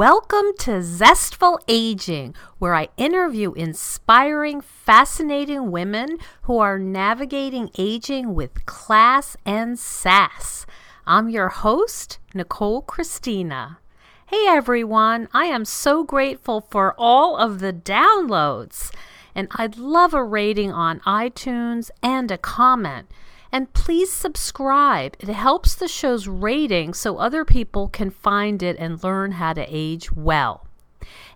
Welcome to Zestful Aging, where I interview inspiring, fascinating women who are navigating aging with class and sass. I'm your host, Nicole Christina. Hey everyone, I am so grateful for all of the downloads, and I'd love a rating on iTunes and a comment. And please subscribe. It helps the show's rating so other people can find it and learn how to age well.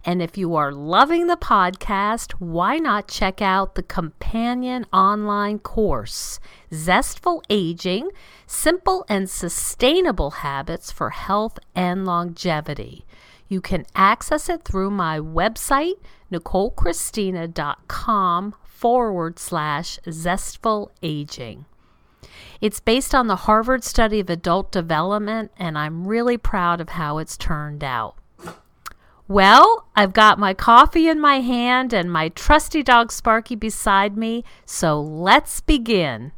And if you are loving the podcast, why not check out the companion online course, Zestful Aging Simple and Sustainable Habits for Health and Longevity. You can access it through my website, NicoleChristina.com forward slash zestful aging. It's based on the Harvard study of adult development, and I'm really proud of how it's turned out. Well, I've got my coffee in my hand and my trusty dog Sparky beside me, so let's begin.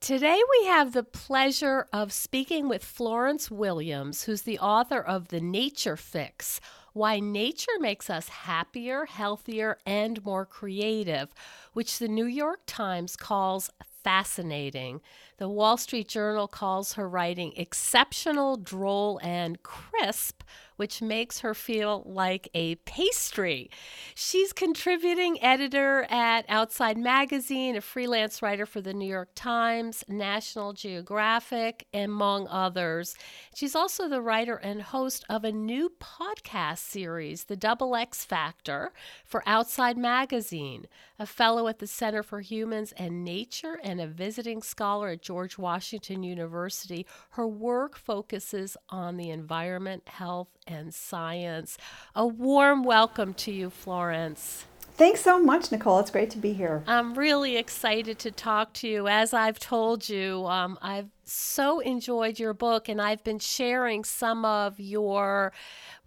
Today, we have the pleasure of speaking with Florence Williams, who's the author of The Nature Fix Why Nature Makes Us Happier, Healthier, and More Creative, which the New York Times calls fascinating. The Wall Street Journal calls her writing exceptional, droll, and crisp, which makes her feel like a pastry. She's contributing editor at Outside Magazine, a freelance writer for the New York Times, National Geographic, among others. She's also the writer and host of a new podcast series, The Double X Factor, for Outside Magazine, a fellow at the Center for Humans and Nature, and a visiting scholar at George Washington University. Her work focuses on the environment, health, and science. A warm welcome to you, Florence. Thanks so much, Nicole. It's great to be here. I'm really excited to talk to you. As I've told you, um, I've so enjoyed your book, and I've been sharing some of your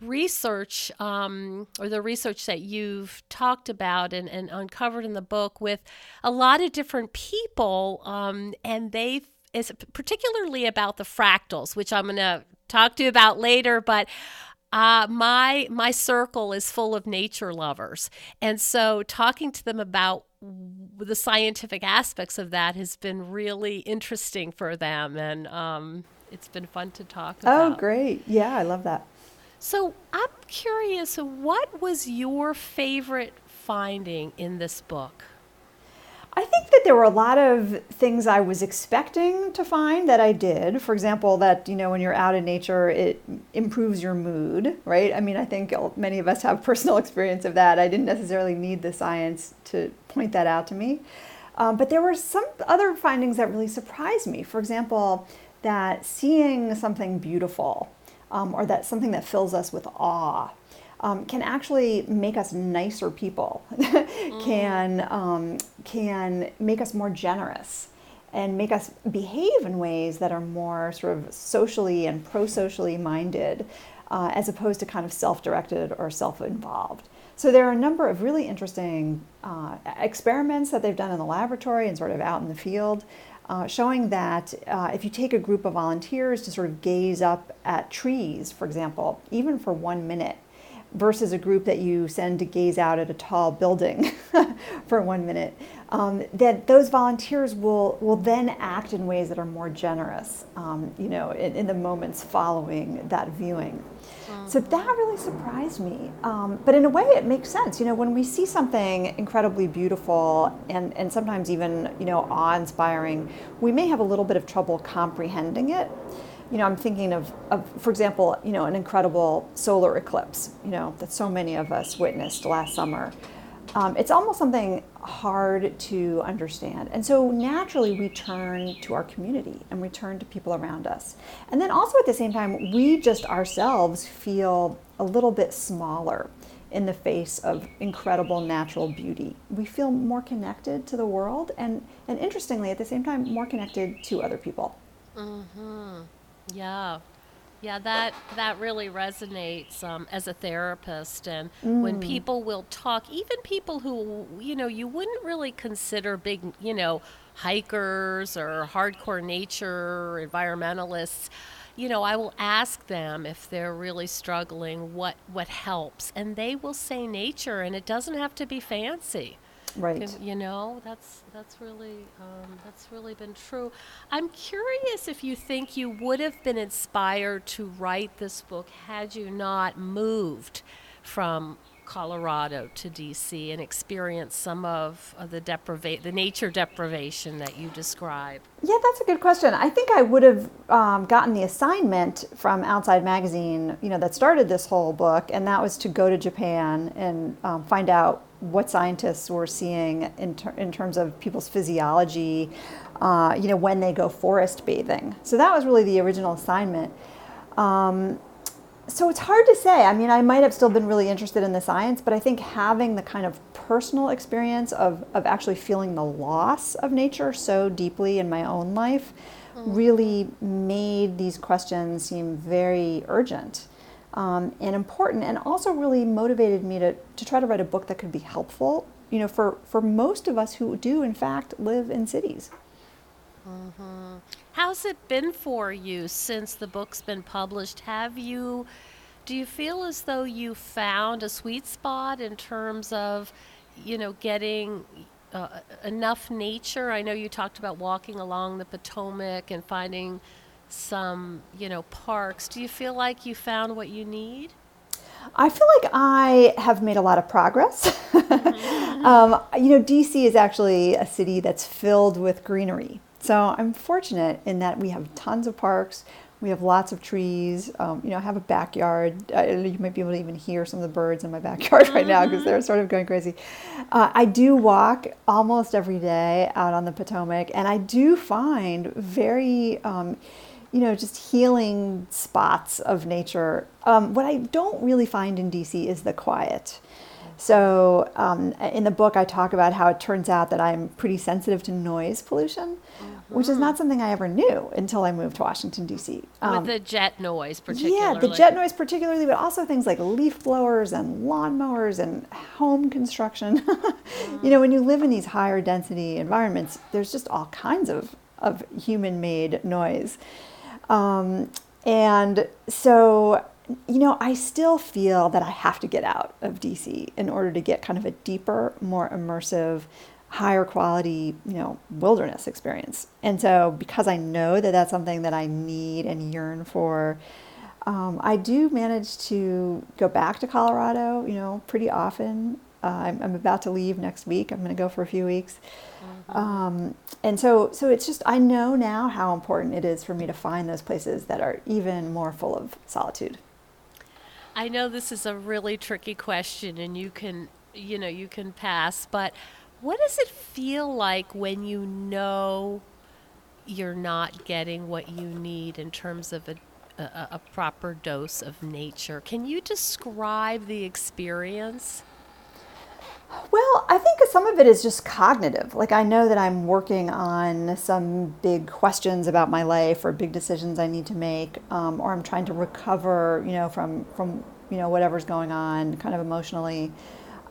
research um, or the research that you've talked about and, and, uncovered in the book with a lot of different people, um, and they particularly about the fractals, which I'm going to talk to you about later, but uh, my my circle is full of nature lovers, and so talking to them about the scientific aspects of that has been really interesting for them, and um, it's been fun to talk oh, about. Oh, great! Yeah, I love that. So I'm curious, what was your favorite finding in this book? I think that there were a lot of things I was expecting to find that I did. For example, that you know when you're out in nature, it improves your mood, right? I mean, I think many of us have personal experience of that. I didn't necessarily need the science to point that out to me, um, but there were some other findings that really surprised me. For example, that seeing something beautiful um, or that something that fills us with awe um, can actually make us nicer people, can, um, can make us more generous and make us behave in ways that are more sort of socially and pro socially minded uh, as opposed to kind of self directed or self involved. So there are a number of really interesting uh, experiments that they've done in the laboratory and sort of out in the field. Uh, showing that uh, if you take a group of volunteers to sort of gaze up at trees, for example, even for one minute, versus a group that you send to gaze out at a tall building for one minute, um, that those volunteers will, will then act in ways that are more generous, um, you know, in, in, the moments following that viewing. So that really surprised me. Um, but in a way, it makes sense. You know, when we see something incredibly beautiful and, and sometimes even, you know, awe-inspiring, we may have a little bit of trouble comprehending it you know, I'm thinking of, of, for example, you know, an incredible solar eclipse, you know, that so many of us witnessed last summer. Um, it's almost something hard to understand. And so naturally, we turn to our community and we turn to people around us. And then also at the same time, we just ourselves feel a little bit smaller in the face of incredible natural beauty. We feel more connected to the world and, and interestingly, at the same time, more connected to other people. Mm-hmm. Yeah. Yeah, that that really resonates um, as a therapist, and mm. when people will talk, even people who you know you wouldn't really consider big, you know, hikers or hardcore nature environmentalists, you know, I will ask them if they're really struggling, what what helps, and they will say nature, and it doesn't have to be fancy. Right. You know, that's that's really um, that's really been true. I'm curious if you think you would have been inspired to write this book had you not moved from Colorado to DC and experienced some of, of the depriva- the nature deprivation that you describe. Yeah, that's a good question. I think I would have um, gotten the assignment from Outside Magazine, you know, that started this whole book, and that was to go to Japan and um, find out what scientists were seeing in, ter- in terms of people's physiology, uh, you know, when they go forest bathing. So that was really the original assignment. Um, so it's hard to say. I mean, I might have still been really interested in the science, but I think having the kind of personal experience of, of actually feeling the loss of nature so deeply in my own life mm. really made these questions seem very urgent um, and important and also really motivated me to, to try to write a book that could be helpful you know for, for most of us who do in fact live in cities. Mm-hmm. how's it been for you since the book's been published? Have you do you feel as though you found a sweet spot in terms of you know getting uh, enough nature? I know you talked about walking along the potomac and finding some, you know, parks. Do you feel like you found what you need? I feel like I have made a lot of progress. Mm-hmm. um, you know, DC is actually a city that's filled with greenery. So I'm fortunate in that we have tons of parks. We have lots of trees. Um, you know, I have a backyard. Uh, you might be able to even hear some of the birds in my backyard right now because they're sort of going crazy. Uh, I do walk almost every day out on the Potomac, and I do find very um, you know, just healing spots of nature. Um, what I don't really find in DC is the quiet. So, um, in the book, I talk about how it turns out that I'm pretty sensitive to noise pollution, mm-hmm. which is not something I ever knew until I moved to Washington, D.C. Um, With the jet noise, particularly. Yeah, the jet noise, particularly, but also things like leaf blowers and lawnmowers and home construction. mm-hmm. You know, when you live in these higher density environments, there's just all kinds of, of human made noise. Um, and so, you know, I still feel that I have to get out of DC in order to get kind of a deeper, more immersive, higher quality, you know, wilderness experience. And so, because I know that that's something that I need and yearn for, um, I do manage to go back to Colorado, you know, pretty often. Uh, I'm, I'm, about to leave next week. I'm going to go for a few weeks. Mm-hmm. Um, and so, so it's just, I know now how important it is for me to find those places that are even more full of solitude. I know this is a really tricky question and you can, you know, you can pass, but what does it feel like when you know you're not getting what you need in terms of a a, a, proper dose of nature. Can you describe the experience? Well, I think some of it is just cognitive. Like I know that I'm working on some big questions about my life or big decisions I need to make, um, or I'm trying to recover, you know, from from you know whatever's going on, kind of emotionally.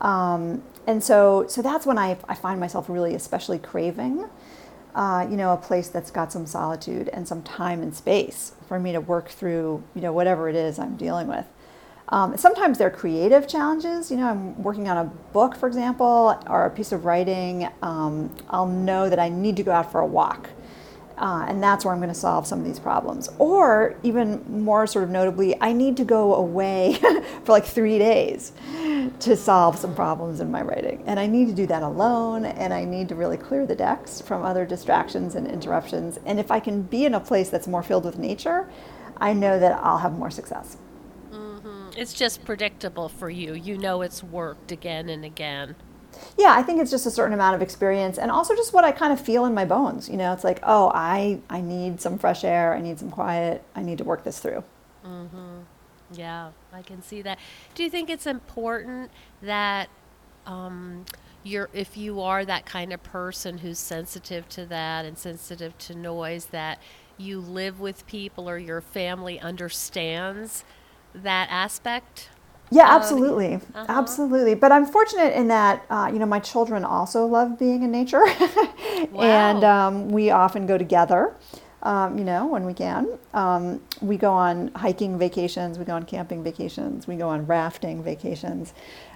Um, and so, so that's when I, I find myself really especially craving, uh, you know, a place that's got some solitude and some time and space for me to work through, you know, whatever it is I'm dealing with. Um, sometimes they're creative challenges. You know, I'm working on a book, for example, or a piece of writing. Um, I'll know that I need to go out for a walk. Uh, and that's where I'm going to solve some of these problems. Or even more sort of notably, I need to go away for like three days to solve some problems in my writing. And I need to do that alone, and I need to really clear the decks from other distractions and interruptions. And if I can be in a place that's more filled with nature, I know that I'll have more success. It's just predictable for you. You know it's worked again and again. Yeah, I think it's just a certain amount of experience and also just what I kind of feel in my bones. You know, it's like, oh, I, I need some fresh air. I need some quiet. I need to work this through. Mm-hmm. Yeah, I can see that. Do you think it's important that um, you're, if you are that kind of person who's sensitive to that and sensitive to noise, that you live with people or your family understands that aspect? Yeah, absolutely, uh-huh. absolutely. But I'm fortunate in that uh, you know my children also love being in nature, wow. and um, we often go together. um, you know, when we can. Um, we go on hiking vacations, we go on camping vacations, we go on rafting vacations.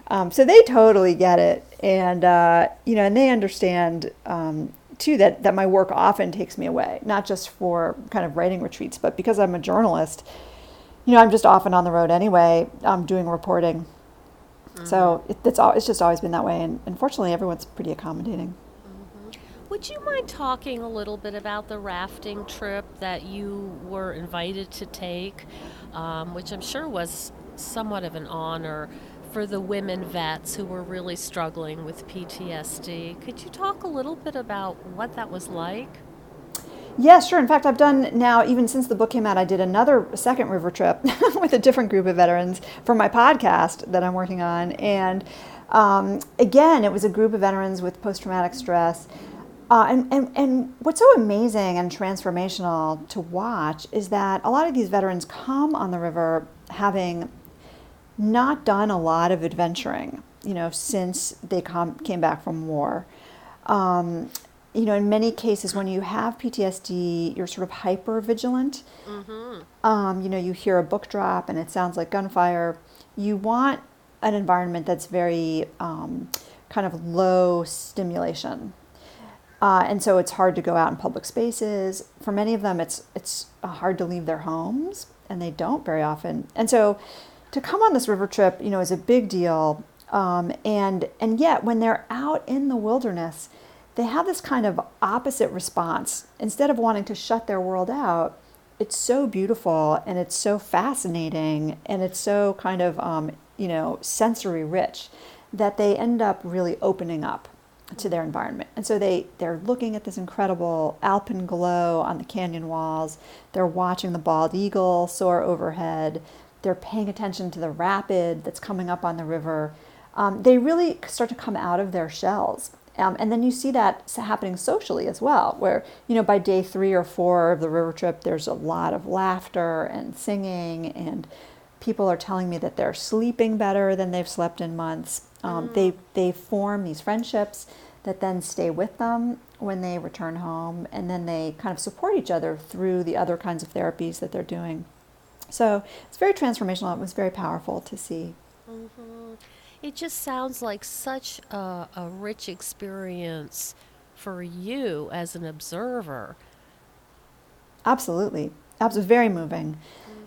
Um, so they totally get it, and uh, you know, and they understand um, too that that my work often takes me away, not just for kind of writing retreats, but because I'm a journalist. You know, I'm just often on the road anyway, um, doing reporting. Mm-hmm. So it, it's it's just always been that way, and unfortunately, everyone's pretty accommodating. Would you mind talking a little bit about the rafting trip that you were invited to take, um, which I'm sure was somewhat of an honor for the women vets who were really struggling with PTSD? Could you talk a little bit about what that was like? Yeah, sure. In fact, I've done now, even since the book came out, I did another second river trip with a different group of veterans for my podcast that I'm working on. And um, again, it was a group of veterans with post traumatic stress uh, and, and, and what's so amazing and transformational to watch is that a lot of these veterans come on the river having not done a lot of adventuring, you know, since they com- came back from war. Um, you know, in many cases, when you have PTSD, you're sort of hyper vigilant. Mm-hmm. Um, you know, you hear a book drop and it sounds like gunfire. You want an environment that's very um, kind of low stimulation uh, and so it's hard to go out in public spaces. For many of them, it's it's hard to leave their homes, and they don't very often. And so, to come on this river trip, you know, is a big deal. Um, and and yet, when they're out in the wilderness, they have this kind of opposite response. Instead of wanting to shut their world out, it's so beautiful and it's so fascinating and it's so kind of um, you know sensory rich that they end up really opening up to their environment. And so they, they're looking at this incredible alpenglow on the canyon walls. They're watching the bald eagle soar overhead. They're paying attention to the rapid that's coming up on the river. Um, they really start to come out of their shells. Um, and then you see that happening socially as well, where, you know, by day three or four of the river trip, there's a lot of laughter and singing, and people are telling me that they're sleeping better than they've slept in months. Um, mm. They they form these friendships that then stay with them when they return home, and then they kind of support each other through the other kinds of therapies that they're doing. So it's very transformational. It was very powerful to see. Mm-hmm. It just sounds like such a, a rich experience for you as an observer. Absolutely. Absolutely. Very moving.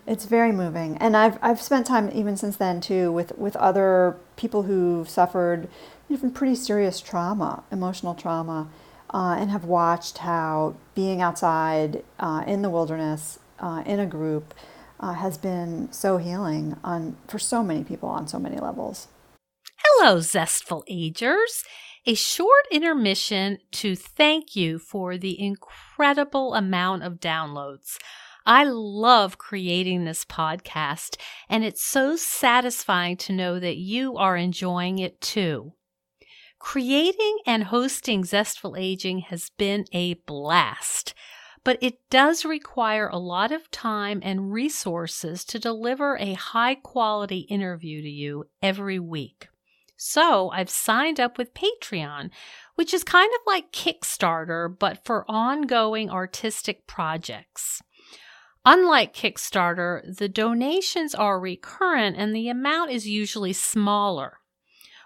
It's very moving, and I've I've spent time even since then too with with other people who've suffered even pretty serious trauma, emotional trauma, uh, and have watched how being outside uh, in the wilderness uh, in a group uh, has been so healing on for so many people on so many levels. Hello, zestful agers. A short intermission to thank you for the incredible amount of downloads. I love creating this podcast, and it's so satisfying to know that you are enjoying it too. Creating and hosting Zestful Aging has been a blast, but it does require a lot of time and resources to deliver a high quality interview to you every week. So I've signed up with Patreon, which is kind of like Kickstarter, but for ongoing artistic projects. Unlike Kickstarter, the donations are recurrent and the amount is usually smaller.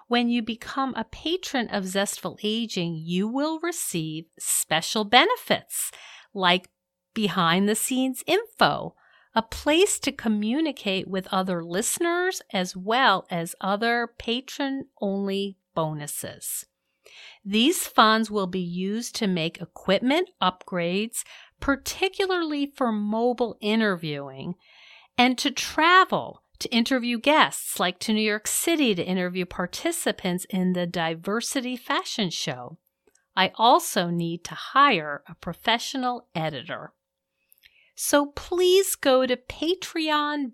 When you become a patron of Zestful Aging, you will receive special benefits like behind the scenes info, a place to communicate with other listeners, as well as other patron only bonuses. These funds will be used to make equipment upgrades, particularly for mobile interviewing, and to travel to interview guests, like to New York City to interview participants in the Diversity Fashion Show. I also need to hire a professional editor. So please go to patreon.com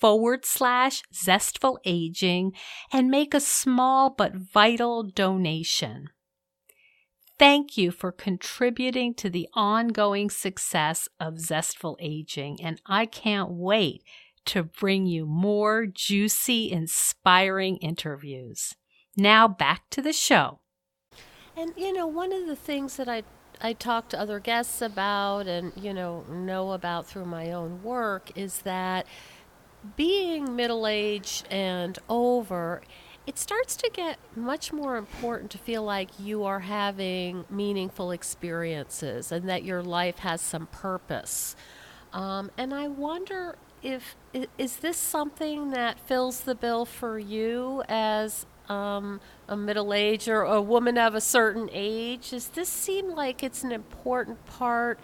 forward slash zestful aging and make a small but vital donation. Thank you for contributing to the ongoing success of Zestful Aging, and I can't wait to bring you more juicy, inspiring interviews. Now back to the show. And you know, one of the things that I I talk to other guests about and you know know about through my own work is that being middle aged and over it starts to get much more important to feel like you are having meaningful experiences and that your life has some purpose. Um, and I wonder if is this something that fills the bill for you as um, a middle age or a woman of a certain age? Does this seem like it's an important part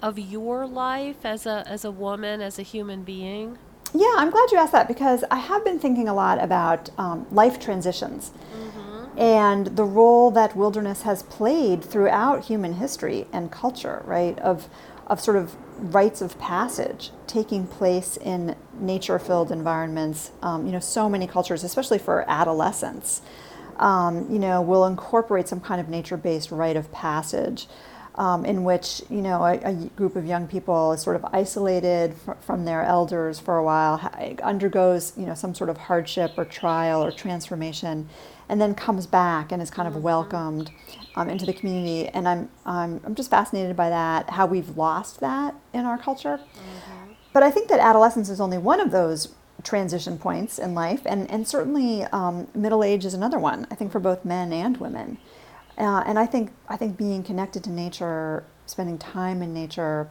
of your life as a as a woman, as a human being? Yeah, I'm glad you asked that because I have been thinking a lot about um, life transitions mm-hmm. and the role that wilderness has played throughout human history and culture, right? Of, of sort of rites of passage taking place in nature filled environments. Um, you know, so many cultures, especially for adolescents, um, you know, will incorporate some kind of nature based rite of passage um, in which you know a, a, group of young people is sort of isolated fr- from their elders for a while, undergoes you know some sort of hardship or trial or transformation, and then comes back and is kind of mm-hmm. welcomed um, into the community. And I'm, I'm I'm just fascinated by that, how we've lost that in our culture. Mm-hmm. But I think that adolescence is only one of those transition points in life, and and certainly um, middle age is another one. I think for both men and women. Uh, and I think I think being connected to nature, spending time in nature,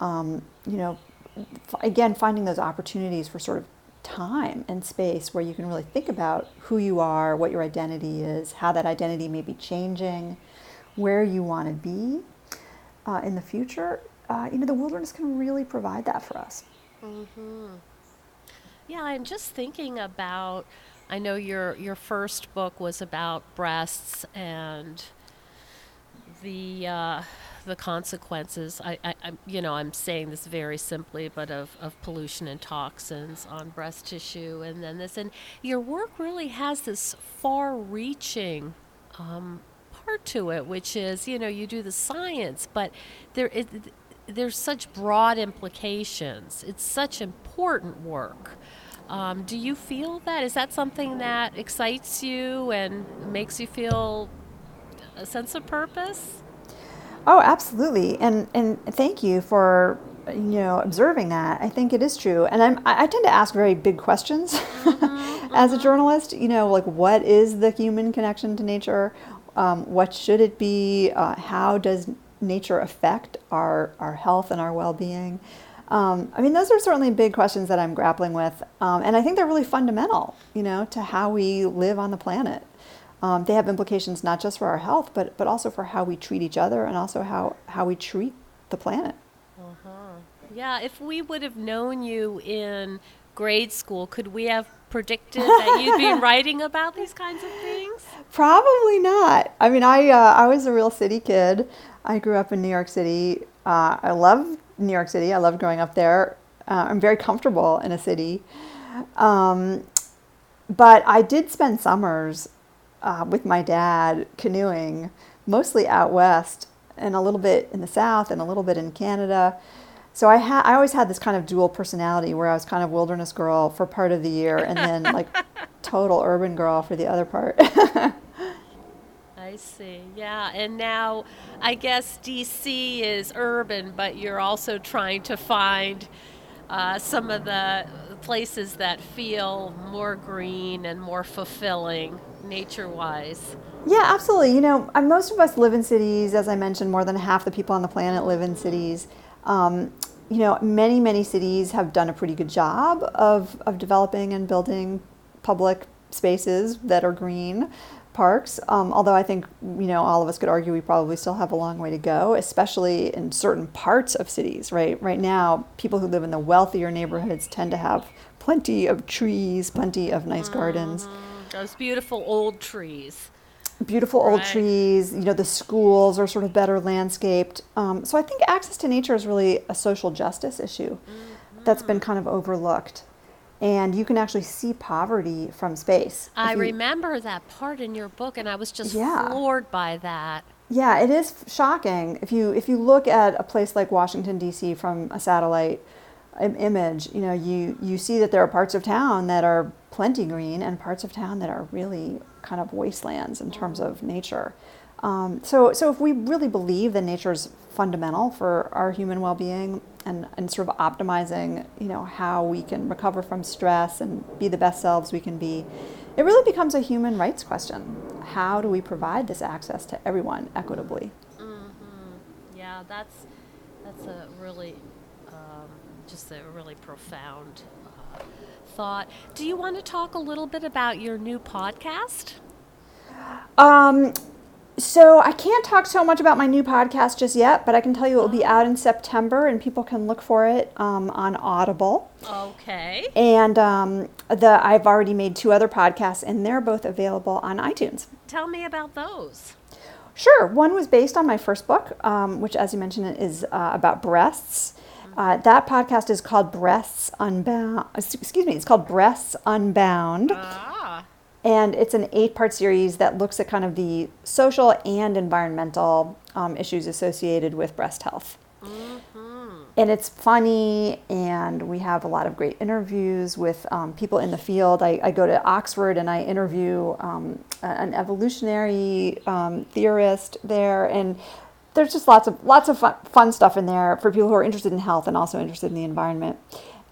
um, you know, f- again finding those opportunities for sort of time and space where you can really think about who you are, what your identity is, how that identity may be changing, where you want to be uh, in the future. Uh, you know, the wilderness can really provide that for us. Mm-hmm. Yeah, I'm just thinking about I know your your first book was about breasts and the uh, the consequences. I, I, I, you know, I'm saying this very simply, but of, of pollution and toxins on breast tissue, and then this, and your work really has this far-reaching um, part to it, which is, you know, you do the science, but there is there's such broad implications. It's such important work. Um, do you feel that? Is that something that excites you and makes you feel a sense of purpose? Oh, absolutely. And and thank you for you know observing that. I think it is true. And I'm I tend to ask very big questions mm-hmm, as a mm-hmm. journalist. You know, like what is the human connection to nature? Um, what should it be? Uh, how does nature affect our our health and our well being? Um, I mean, those are certainly big questions that I'm grappling with, um, and I think they're really fundamental, you know, to how we live on the planet. Um, they have implications not just for our health, but but also for how we treat each other and also how how we treat the planet. Uh-huh. Yeah, if we would have known you in grade school, could we have predicted that you'd be writing about these kinds of things? Probably not. I mean, I uh, I was a real city kid. I grew up in New York City. Uh, I love New York City. I loved growing up there. Uh, I'm very comfortable in a city. Um, but I did spend summers uh, with my dad canoeing, mostly out west and a little bit in the south and a little bit in Canada. So I had I always had this kind of dual personality where I was kind of wilderness girl for part of the year and then like total urban girl for the other part. I see. Yeah, and now I guess DC is urban, but you're also trying to find uh, some of the places that feel more green and more fulfilling nature-wise. Yeah, absolutely. You know, most of us live in cities. As I mentioned, more than half the people on the planet live in cities. Um, you know, many, many cities have done a pretty good job of, of developing and building public spaces that are green parks. Um, although I think you know all of us could argue we probably still have a long way to go, especially in certain parts of cities. Right, right now, people who live in the wealthier neighborhoods tend to have plenty of trees, plenty of nice mm-hmm. Those beautiful old trees. Beautiful old trees. You know, the schools are sort of better landscaped. Um, so I think access to nature is really a social justice issue mm-hmm. that's been kind of overlooked and you can actually see poverty from space. I you, remember that part in your book, and I was just yeah. floored by that. Yeah, it is shocking. If you if you look at a place like Washington D.C. from a satellite image, you know you you see that there are parts of town that are plenty green, and parts of town that are really kind of wastelands in terms of nature. Um, so, so if we really believe that nature is fundamental for our human well-being and, and sort of optimizing, you know, how we can recover from stress and be the best selves we can be, it really becomes a human rights question. How do we provide this access to everyone equitably? Mm-hmm. Yeah, that's that's a really just a really profound uh, thought. Do you want to talk a little bit about your new podcast? Um, so I can't talk so much about my new podcast just yet, but I can tell you it will be out in September, and people can look for it um, on Audible. Okay. And um, the I've already made two other podcasts, and they're both available on iTunes. Tell me about those. Sure. One was based on my first book, um, which, as you mentioned, is uh, about breasts. Uh, that podcast is called Breasts Unbound. Excuse me, it's called Breasts Unbound. Ah. And it's an eight part series that looks at kind of the social and environmental um, issues associated with breast health. Mm-hmm. And it's funny, and we have a lot of great interviews with um, people in the field. I, I, go to Oxford and I interview um, an evolutionary um, theorist there, and there's just lots of lots of fun, fun, stuff in there for people who are interested in health and also interested in the environment.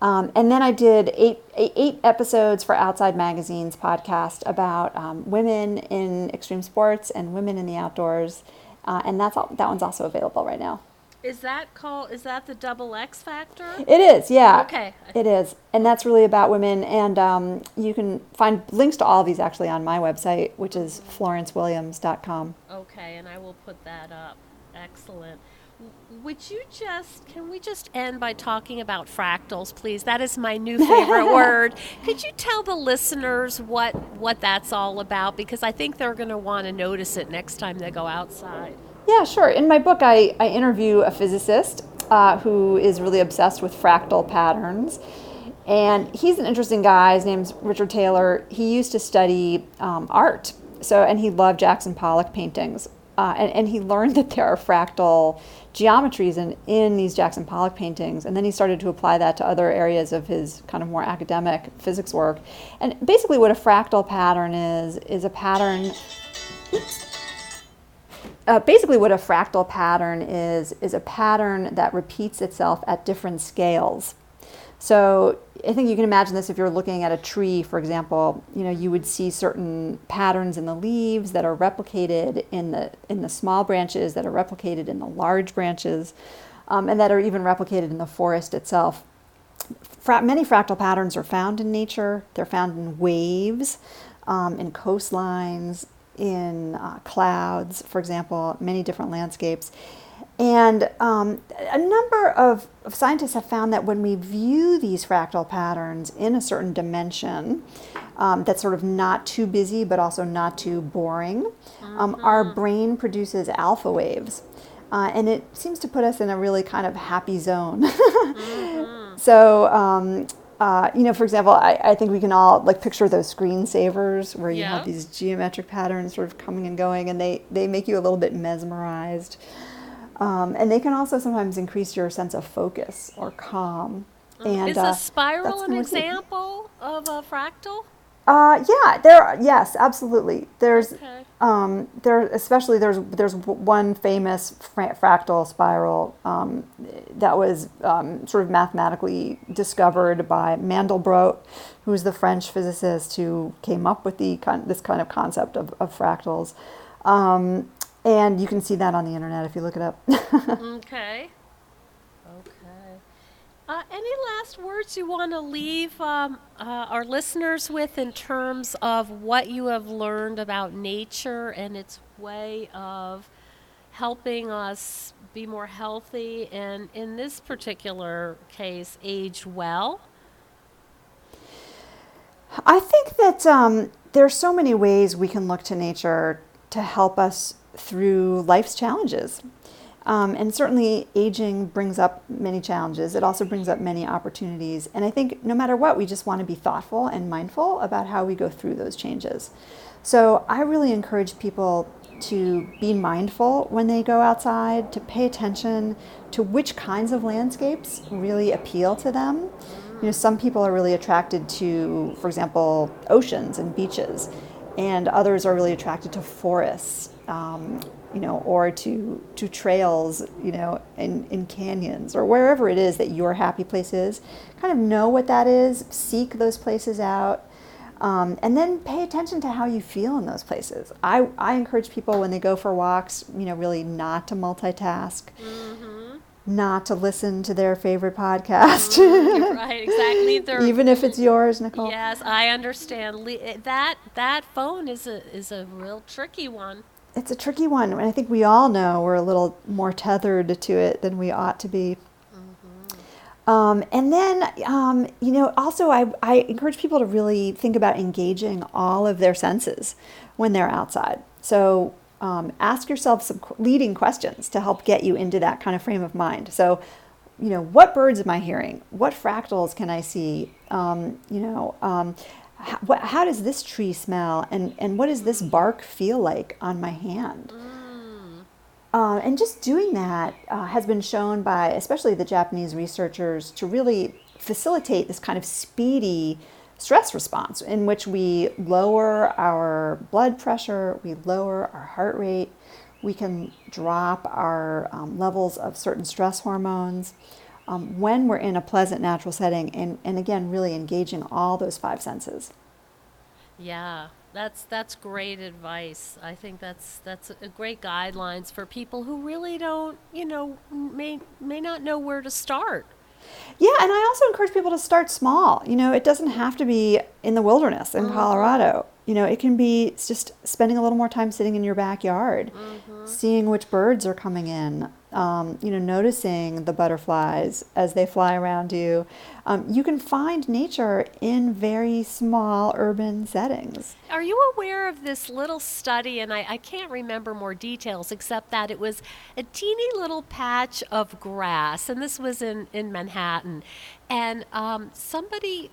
Um, and then I did eight, eight episodes for Outside Magazine's podcast about um, women in extreme sports and women in the outdoors, uh, and that's all, that one's also available right now. Is that called? Is that the double X factor? It is, yeah. Okay. It is, and that's really about women. And um, you can find links to all of these actually on my website, which is florencewilliams.com. Okay, and I will put that up. Excellent. Would you just, can we just end by talking about fractals, please? That is my new favorite word. Could you tell the listeners what, what that's all about? Because I think they're going to want to notice it next time they go outside. Yeah, sure. In my book, I, I interview a physicist uh, who is really obsessed with fractal patterns. And he's an interesting guy. His name's Richard Taylor. He used to study um, art. So, and he loved Jackson Pollock paintings. Uh, and, and he learned that there are fractal geometries in, in these Jackson Pollock paintings. And then he started to apply that to other areas of his kind of more academic physics work. And basically, what a fractal pattern is, is a pattern. Uh, basically, what a fractal pattern is, is a pattern that repeats itself at different scales. So I think you can imagine this if you're looking at a tree, for example. You know, you would see certain patterns in the leaves that are replicated in the in the small branches, that are replicated in the large branches, um, and that are even replicated in the forest itself. Fra- many fractal patterns are found in nature. They're found in waves, um, in coastlines, in uh, clouds, for example, many different landscapes. And um, a number of, of, scientists have found that when we view these fractal patterns in a certain dimension, um, that's sort of not too busy but also not too boring, um, mm-hmm. our brain produces alpha waves. Uh, and it seems to put us in a really kind of happy zone. mm-hmm. So, um, uh, you know, for example, I, I, think we can all like picture those screensavers where you yeah. have these geometric patterns sort of coming and going, and they, they make you a little bit mesmerized. Um, and they can also sometimes increase your sense of focus or calm. And, Is a uh, spiral an example of a fractal? Uh, yeah, there. Yes, absolutely. There's, okay. um, there. Especially there's there's one famous fra- fractal spiral um, that was um, sort of mathematically discovered by Mandelbrot, who's the French physicist who came up with the this kind of concept of, of fractals. Um, and you can see that on the internet if you look it up. okay. Okay. Uh, any last words you want to leave um, uh, our listeners with in terms of what you have learned about nature and its way of helping us be more healthy and, in this particular case, age well? I think that um, there are so many ways we can look to nature to help us through life's challenges. Um, and certainly, aging brings up many challenges. It also brings up many opportunities. And I think no matter what, we just want to be thoughtful and mindful about how we go through those changes. So I really encourage people to be mindful when they go outside, to pay attention to which kinds of landscapes really appeal to them. You know, some people are really attracted to, for example, oceans and beaches, and others are really attracted to forests um, you know, or to to trails, you know, in, in canyons or wherever it is that your happy place is. Kind of know what that is, seek those places out, um, and then pay attention to how you feel in those places. I, I encourage people when they go for walks, you know, really not to multitask. Mm-hmm not to listen to their favorite podcast. Mm, right, exactly. They're, Even if it's yours, Nicole. Yes, I understand. Eh, that that phone is a is a real tricky one. It's a tricky one, and I think we all know we're a little more tethered to it than we ought to be. Mm-hmm. Um, and then, um, you know, also I, I encourage people to really think about engaging all of their senses when they're outside. So um, ask yourself some leading questions to help get you into that kind of frame of mind. So, you know, what birds am I hearing? What fractals can I see? Um, you know, um, how, what, how, does this tree smell? And, and what does this bark feel like on my hand? Mm. Uh, and just doing that uh, has been shown by, especially the Japanese researchers, to really facilitate this kind of speedy stress response in which we lower our blood pressure, we lower our heart rate, we can drop our um, levels of certain stress hormones um, when we're in a pleasant natural setting and, and again really engaging all those five senses. Yeah, that's that's great advice. I think that's that's a great guidelines for people who really don't, you know, may may not know where to start. Yeah, and I also encourage people to start small. You know, it doesn't have to be in the wilderness in mm-hmm. Colorado. You know, it can be just spending a little more time sitting in your backyard, mm-hmm. seeing which birds are coming in, um, you know, noticing the butterflies as they fly around you. Um, you can find nature in very small urban settings. Are you aware of this little study? And I, I can't remember more details except that it was a teeny little patch of grass, and this was in, in Manhattan. And um, somebody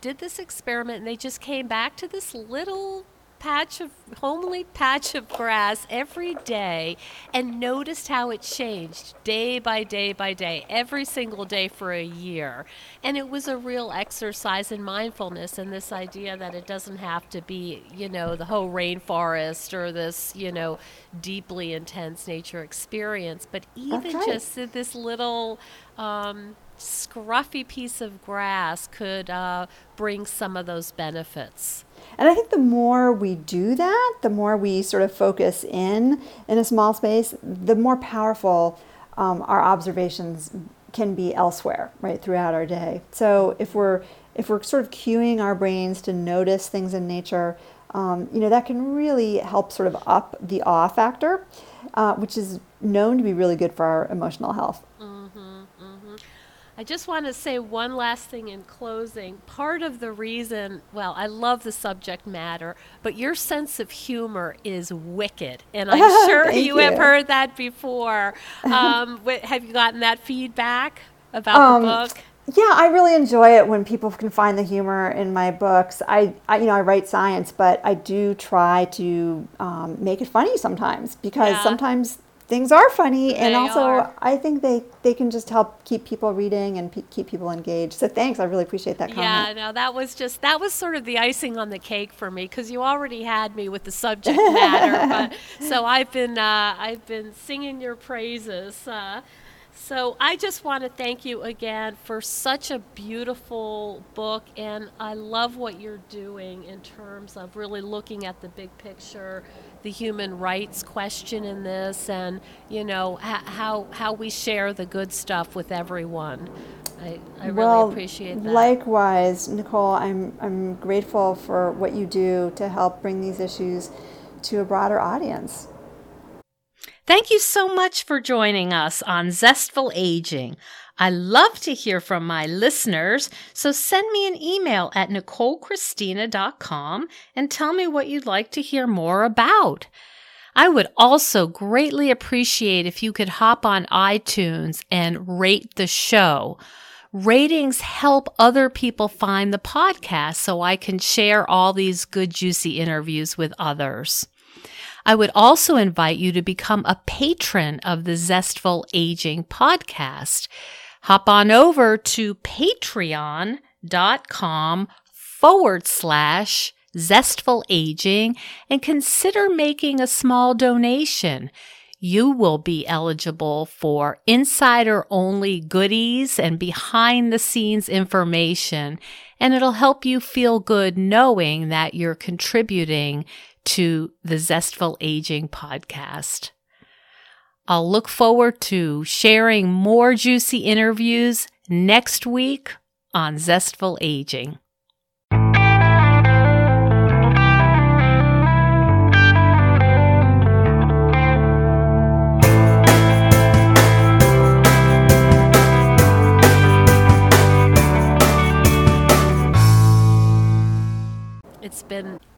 did this experiment, and they just came back to this little patch of homely patch of grass every day and noticed how it changed day by day by day every single day for a year. And it was a real exercise in mindfulness and this idea that it doesn't have to be you know the whole rainforest or this you know deeply intense nature experience but even just this little um, scruffy piece of grass could uh, bring some of those benefits and I think the more we do that, the more we sort of focus in in a small space, the more powerful um, our observations can be elsewhere, right, throughout our day. So if we're if we're sort of cueing our brains to notice things in nature, um, you know, that can really help sort of up the awe factor, uh, which is known to be really good for our emotional health. I just want to say one last thing in closing. Part of the reason, well, I love the subject matter, but your sense of humor is wicked. And I'm sure you, you, have heard that before. Um, have you gotten that feedback about um, the book? Yeah, I really enjoy it when people can find the humor in my books. I, I you know, I write science, but I do try to um, make it funny sometimes because yeah. sometimes things are funny and also are. i think they they can just help keep people reading and pe- keep people engaged so thanks i really appreciate that comment yeah no that was just that was sort of the icing on the cake for me because you already had me with the subject matter but, so i've been uh, i've been singing your praises uh, so I just want to thank you again for such a beautiful book, and I love what you're doing in terms of really looking at the big picture, the human rights question in this, and you know how how we share the good stuff with everyone. I, I really well, appreciate that. Likewise, Nicole, I'm I'm grateful for what you do to help bring these issues to a broader audience. Thank you so much for joining us on Zestful Aging. I love to hear from my listeners, so send me an email at NicoleChristina.com and tell me what you'd like to hear more about. I would also greatly appreciate if you could hop on iTunes and rate the show. Ratings help other people find the podcast so I can share all these good, juicy interviews with others. I would also invite you to become a patron of the Zestful Aging podcast. Hop on over to patreon.com forward slash Zestful Aging and consider making a small donation. You will be eligible for insider only goodies and behind the scenes information, and it'll help you feel good knowing that you're contributing to the Zestful Aging podcast. I'll look forward to sharing more juicy interviews next week on Zestful Aging. It's been